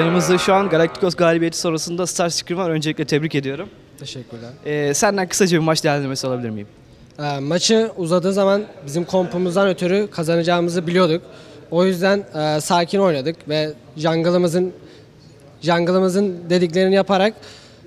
yanımızda şu an Galacticos galibiyeti sonrasında Starscream var. Öncelikle tebrik ediyorum. Teşekkürler. Ee, senden kısaca bir maç değerlendirmesi alabilir miyim? Ee, maçı uzadığı zaman bizim kompumuzdan ötürü kazanacağımızı biliyorduk. O yüzden e, sakin oynadık ve jungle'ımızın jungle'ımızın dediklerini yaparak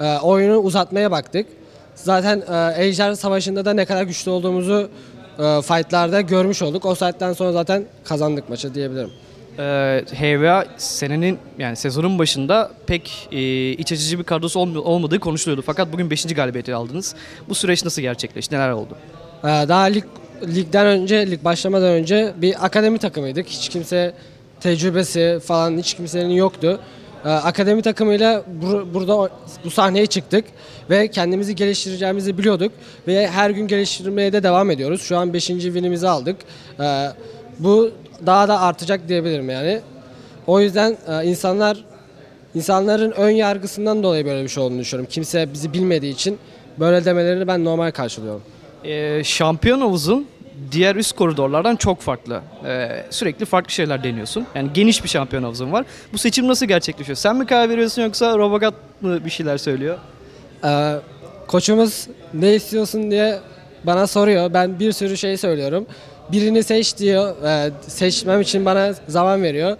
e, oyunu uzatmaya baktık. Zaten e, Ejder Savaşı'nda da ne kadar güçlü olduğumuzu e, fightlarda görmüş olduk. O saatten sonra zaten kazandık maçı diyebilirim. Ee, HVA senenin yani sezonun başında pek e, iç açıcı bir kadrosu olm- olmadığı konuşuluyordu. Fakat bugün 5. galibiyeti aldınız. Bu süreç nasıl gerçekleşti? Neler oldu? Ee, Daha lig ligden önce, lig başlamadan önce bir akademi takımıydık. Hiç kimse tecrübesi falan hiç kimsenin yoktu. Ee, Akademi takımıyla bur- burada bu sahneye çıktık ve kendimizi geliştireceğimizi biliyorduk ve her gün geliştirmeye de devam ediyoruz. Şu an 5. winimizi aldık. Ee, Bu daha da artacak diyebilirim yani. O yüzden e, insanlar insanların ön yargısından dolayı böyle bir şey olduğunu düşünüyorum. Kimse bizi bilmediği için böyle demelerini ben normal karşılıyorum. Ee, şampiyon havuzun diğer üst koridorlardan çok farklı. Ee, sürekli farklı şeyler deniyorsun. Yani geniş bir şampiyon havuzun var. Bu seçim nasıl gerçekleşiyor? Sen mi karar veriyorsun yoksa Robogat mı bir şeyler söylüyor? Ee, koçumuz ne istiyorsun diye bana soruyor. Ben bir sürü şey söylüyorum. Birini seç diyor. Ee, seçmem için bana zaman veriyor.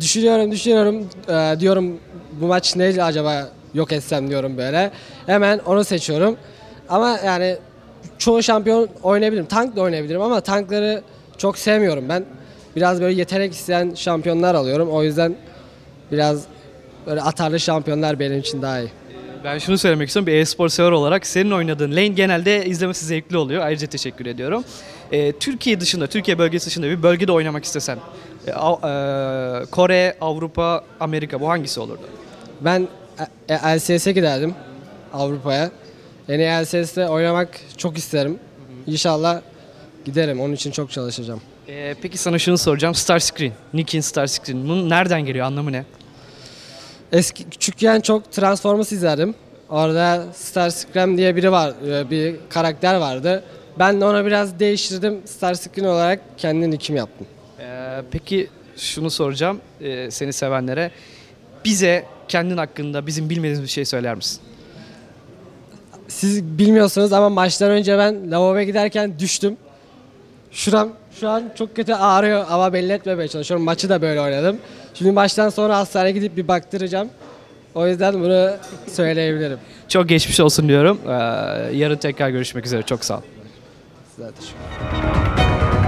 Düşünüyorum, düşünüyorum. Ee, diyorum bu maç ne acaba yok etsem diyorum böyle. Hemen onu seçiyorum. Ama yani çoğu şampiyon oynayabilirim. Tank da oynayabilirim ama tankları çok sevmiyorum ben. Biraz böyle yetenek isteyen şampiyonlar alıyorum. O yüzden biraz böyle atarlı şampiyonlar benim için daha iyi. Ben şunu söylemek istiyorum. Bir e-spor sever olarak senin oynadığın lane genelde izlemesi zevkli oluyor. Ayrıca teşekkür ediyorum. Ee, Türkiye dışında, Türkiye bölgesi dışında bir bölgede oynamak istesen e, Av- e, Kore, Avrupa, Amerika bu hangisi olurdu? Ben e- e- LCS'e giderdim Avrupa'ya. Yani LCS'te oynamak çok isterim. İnşallah giderim. Onun için çok çalışacağım. Ee, peki sana şunu soracağım. Starscreen, Nick'in Starscreen. Bunun nereden geliyor? Anlamı ne? Eski küçükken çok Transformers izlerdim. Orada Starscream diye biri var, e, bir karakter vardı. Ben de ona biraz değiştirdim. Starscream olarak kendi nick'im yaptım. Ee, peki şunu soracağım e, seni sevenlere. Bize kendin hakkında bizim bilmediğimiz bir şey söyler misin? Siz bilmiyorsunuz ama maçtan önce ben lavaboya giderken düştüm. Şuram şu an çok kötü ağrıyor ama belli etmemeye çalışıyorum. Maçı da böyle oynadım. Şimdi maçtan sonra hastaneye gidip bir baktıracağım. O yüzden bunu söyleyebilirim. Çok geçmiş olsun diyorum. Ee, yarın tekrar görüşmek üzere. Çok sağ ol. Size teşekkür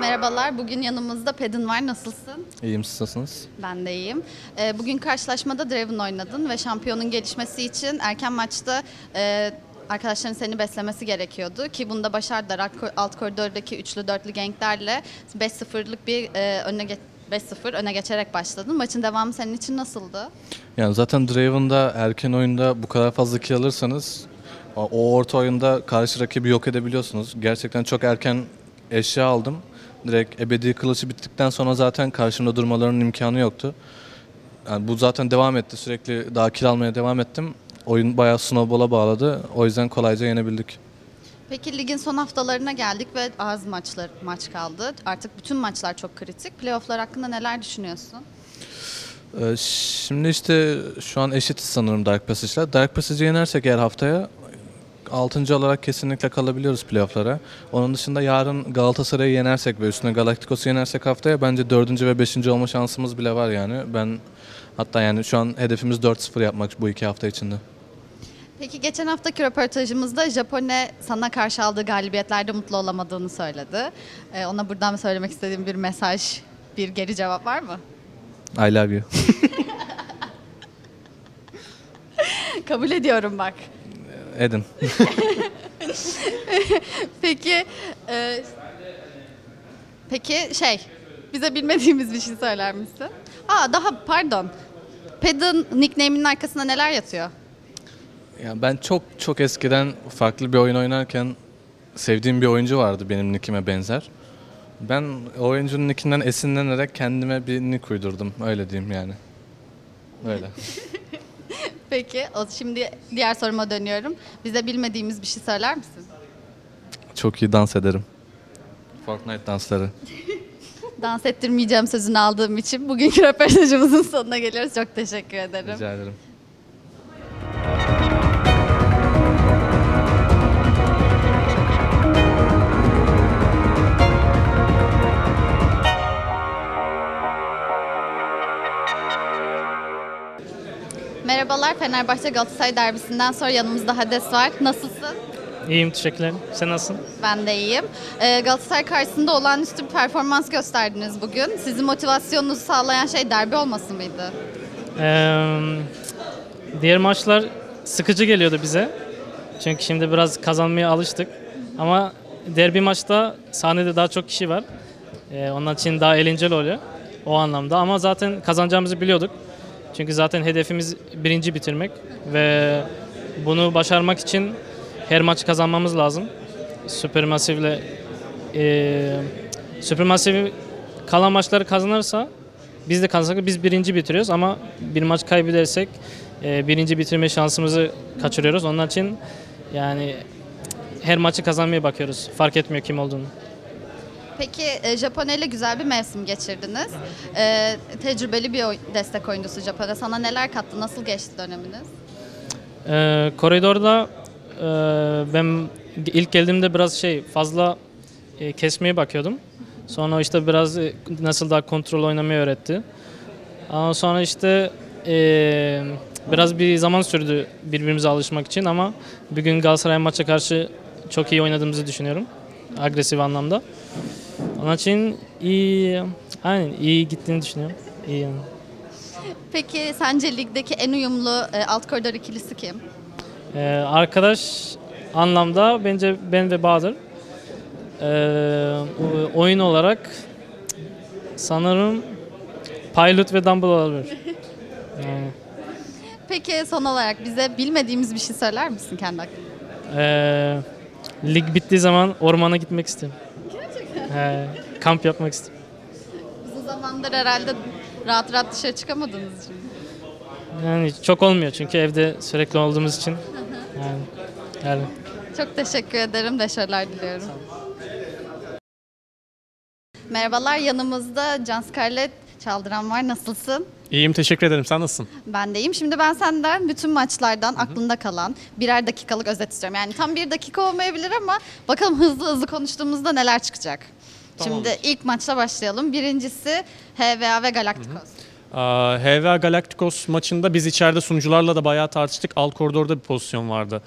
Merhabalar, bugün yanımızda Pedin var. Nasılsın? İyiyim siz nasılsınız? Ben de iyiyim. Ee, bugün karşılaşmada Draven oynadın ve şampiyonun gelişmesi için erken maçta e, arkadaşların seni beslemesi gerekiyordu. Ki bunda başardılar. Alt, ko- alt koridordaki üçlü dörtlü ganklerle 5-0'lık bir e, öne ge- 5-0 öne geçerek başladın. Maçın devamı senin için nasıldı? Yani zaten Draven'da erken oyunda bu kadar fazla kill alırsanız o orta oyunda karşı rakibi yok edebiliyorsunuz. Gerçekten çok erken eşya aldım. Direkt ebedi kılıcı bittikten sonra zaten karşımda durmalarının imkanı yoktu. Yani bu zaten devam etti. Sürekli daha kill almaya devam ettim. Oyun bayağı snowball'a bağladı. O yüzden kolayca yenebildik. Peki ligin son haftalarına geldik ve az maçlar maç kaldı. Artık bütün maçlar çok kritik. Playoff'lar hakkında neler düşünüyorsun? Ee, Şimdi işte şu an eşitiz sanırım Dark Passage'la. Dark Passage'i yenersek eğer haftaya 6. olarak kesinlikle kalabiliyoruz playoff'lara. Onun dışında yarın Galatasaray'ı yenersek ve üstüne Galacticos'u yenersek haftaya bence 4. ve 5. olma şansımız bile var yani. Ben hatta yani şu an hedefimiz 4-0 yapmak bu iki hafta içinde. Peki geçen haftaki röportajımızda Japone sana karşı aldığı galibiyetlerde mutlu olamadığını söyledi. Ee, ona buradan söylemek istediğim bir mesaj, bir geri cevap var mı? I love you. Kabul ediyorum bak. Edin. Peki, e, peki şey, bize bilmediğimiz bir şey söyler misin? Aa daha pardon. Ped'in nickname'inin arkasında neler yatıyor? Ya ben çok çok eskiden farklı bir oyun oynarken sevdiğim bir oyuncu vardı benim nickime benzer. Ben o oyuncunun nickinden esinlenerek kendime bir nick uydurdum. Öyle diyeyim yani. Öyle. Peki o şimdi diğer soruma dönüyorum. Bize bilmediğimiz bir şey söyler misin? Çok iyi dans ederim. Fortnite dansları. Dans ettirmeyeceğim sözünü aldığım için bugünkü röportajımızın sonuna geliyoruz. Çok teşekkür ederim. Rica ederim. Merhabalar Fenerbahçe Galatasaray derbisinden sonra yanımızda Hades var. Nasılsın? İyiyim teşekkürler. Sen nasılsın? Ben de iyiyim. Ee, Galatasaray karşısında olağanüstü bir performans gösterdiniz bugün. Sizin motivasyonunuzu sağlayan şey derbi olması mıydı? Ee, diğer maçlar sıkıcı geliyordu bize. Çünkü şimdi biraz kazanmaya alıştık. Ama derbi maçta sahnede daha çok kişi var. Ee, onun için daha eğlenceli oluyor o anlamda. Ama zaten kazanacağımızı biliyorduk. Çünkü zaten hedefimiz birinci bitirmek ve bunu başarmak için her maç kazanmamız lazım. Supermassive'le e, Supermassive kalan maçları kazanırsa biz de kazanırsak biz birinci bitiriyoruz ama bir maç kaybedersek e, birinci bitirme şansımızı kaçırıyoruz. Onun için yani her maçı kazanmaya bakıyoruz. Fark etmiyor kim olduğunu. Peki e, Japonya ile güzel bir mevsim geçirdiniz. Ee, tecrübeli bir oy- destek oyuncusu Japonya. Sana neler kattı? Nasıl geçti döneminiz? Ee, koridorda e, ben ilk geldiğimde biraz şey fazla e, kesmeye bakıyordum. Sonra işte biraz e, nasıl daha kontrol oynamayı öğretti. Ama sonra işte e, biraz bir zaman sürdü birbirimize alışmak için ama bugün Galatasaray maça karşı çok iyi oynadığımızı düşünüyorum. Agresif anlamda. Onun için iyi, aynen iyi gittiğini düşünüyorum. İyi yani. Peki sence ligdeki en uyumlu e, alt koridor ikilisi kim? Ee, arkadaş anlamda bence ben ve Bahadır. Ee, oyun olarak sanırım Pilot ve Dumble olabilir. Yani, Peki son olarak bize bilmediğimiz bir şey söyler misin kendi hakkında? ee, lig bittiği zaman ormana gitmek istiyorum. Ee, kamp yapmak istiyorum. Uzun zamandır herhalde rahat rahat dışarı çıkamadığınız için. Yani çok olmuyor çünkü evde sürekli olduğumuz için. Yani, yani. Çok teşekkür ederim. Başarılar diliyorum. Merhabalar yanımızda Can Scarlett Çaldıran var. Nasılsın? İyiyim teşekkür ederim. Sen nasılsın? Ben de iyiyim. Şimdi ben senden bütün maçlardan aklında kalan birer dakikalık özet istiyorum. Yani tam bir dakika olmayabilir ama bakalım hızlı hızlı konuştuğumuzda neler çıkacak. Şimdi ilk maçla başlayalım. Birincisi HVA ve Galacticos. HVA Galacticos maçında biz içeride sunucularla da bayağı tartıştık. Alt koridorda bir pozisyon vardı.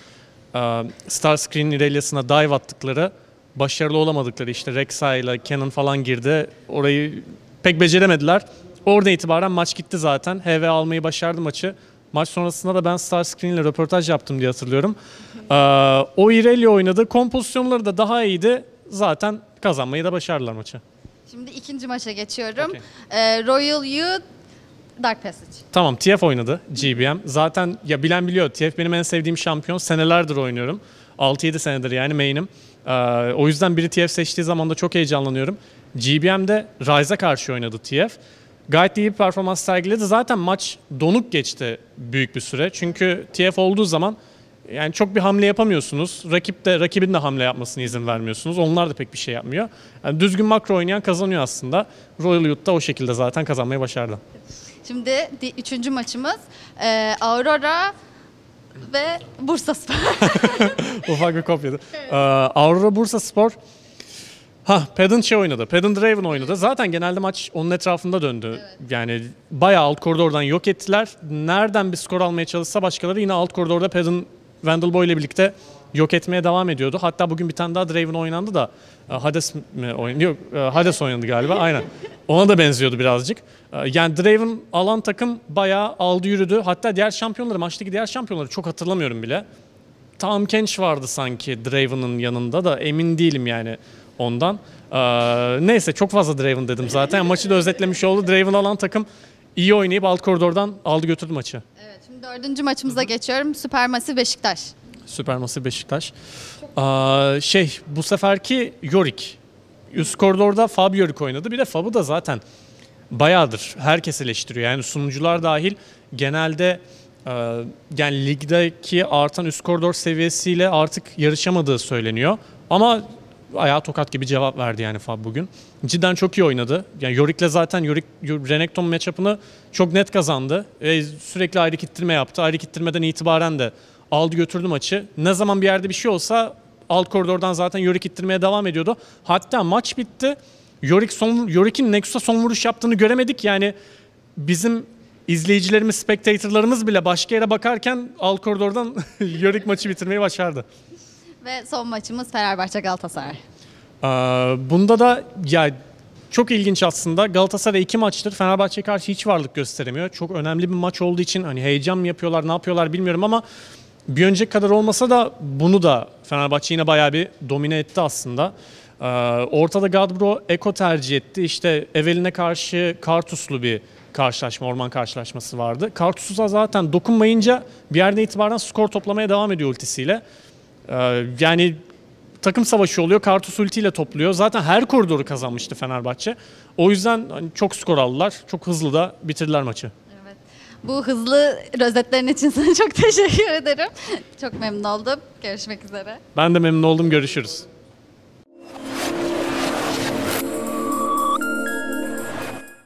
Aa, Starscreen İrelia'sına dive attıkları, başarılı olamadıkları işte Rexa ile Canon falan girdi. Orayı pek beceremediler. Oradan itibaren maç gitti zaten. HVA almayı başardı maçı. Maç sonrasında da ben Starscreen ile röportaj yaptım diye hatırlıyorum. O Irelia oynadı. Kompozisyonları da daha iyiydi. Zaten kazanmayı da başardılar maçı. Şimdi ikinci maça geçiyorum. Okey. Ee, Royal You Dark Passage. Tamam TF oynadı GBM. Zaten ya bilen biliyor TF benim en sevdiğim şampiyon. Senelerdir oynuyorum. 6-7 senedir yani main'im. Ee, o yüzden biri TF seçtiği zaman da çok heyecanlanıyorum. GBM'de Ryze'a karşı oynadı TF. Gayet iyi bir performans sergiledi. Zaten maç donuk geçti büyük bir süre. Çünkü TF olduğu zaman yani çok bir hamle yapamıyorsunuz. Rakip de rakibin de hamle yapmasına izin vermiyorsunuz. Onlar da pek bir şey yapmıyor. Yani düzgün makro oynayan kazanıyor aslında. Royal Youth da o şekilde zaten kazanmayı başardı. Şimdi di- üçüncü maçımız ee, Aurora ve Bursa Spor. Ufak bir kopyaydı. Ee, Aurora Bursa Spor Ha, Pedant şey oynadı. Pedant Raven oynadı. Zaten genelde maç onun etrafında döndü. Yani bayağı alt koridordan yok ettiler. Nereden bir skor almaya çalışsa başkaları yine alt koridorda Pedant Vandalboy ile birlikte yok etmeye devam ediyordu. Hatta bugün bir tane daha Draven oynandı da e, Hades mi oynadı? Yok, e, Hades oynadı galiba. Aynen. Ona da benziyordu birazcık. E, Yani Draven alan takım bayağı aldı yürüdü. Hatta diğer şampiyonları, maçtaki diğer şampiyonları çok hatırlamıyorum bile. Tom Kench vardı sanki Draven'ın yanında da emin değilim yani ondan. Ee, neyse çok fazla Draven dedim zaten. Maçı da özetlemiş oldu. Draven alan takım iyi oynayıp alt koridordan aldı götürdü maçı. evet, şimdi dördüncü maçımıza geçiyorum. Supermassive Beşiktaş. Süpermasif Beşiktaş. Aa, şey bu seferki Yorick. Üst koridorda Fab Yorick oynadı. Bir de Fab'ı da zaten bayağıdır herkes eleştiriyor. Yani sunucular dahil genelde yani ligdeki artan üst koridor seviyesiyle artık yarışamadığı söyleniyor. Ama ayağı tokat gibi cevap verdi yani Fab bugün. Cidden çok iyi oynadı. Yani Yorik'le zaten Yorik Renekton matchup'ını çok net kazandı. E, sürekli ayrı kittirme yaptı. Ayrı kittirmeden itibaren de aldı götürdü maçı. Ne zaman bir yerde bir şey olsa alt koridordan zaten Yorik ittirmeye devam ediyordu. Hatta maç bitti. Yorik son Yorik'in Nexus'a son vuruş yaptığını göremedik. Yani bizim izleyicilerimiz, spectatorlarımız bile başka yere bakarken alt koridordan Yorik maçı bitirmeyi başardı. Ve son maçımız Fenerbahçe Galatasaray. Ee, bunda da ya çok ilginç aslında. Galatasaray iki maçtır Fenerbahçe'ye karşı hiç varlık gösteremiyor. Çok önemli bir maç olduğu için hani heyecan mı yapıyorlar, ne yapıyorlar bilmiyorum ama bir önceki kadar olmasa da bunu da Fenerbahçe yine bayağı bir domine etti aslında. Ee, ortada Gadbro Eko tercih etti. İşte Eveline karşı Kartuslu bir karşılaşma, orman karşılaşması vardı. Kartus'a zaten dokunmayınca bir yerden itibaren skor toplamaya devam ediyor ultisiyle. Ee, yani takım savaşı oluyor. Kartus ultiyle topluyor. Zaten her koridoru kazanmıştı Fenerbahçe. O yüzden hani çok skor aldılar. Çok hızlı da bitirdiler maçı. Evet. Bu hızlı rozetlerin için sana çok teşekkür ederim. Çok memnun oldum. Görüşmek üzere. Ben de memnun oldum. Görüşürüz.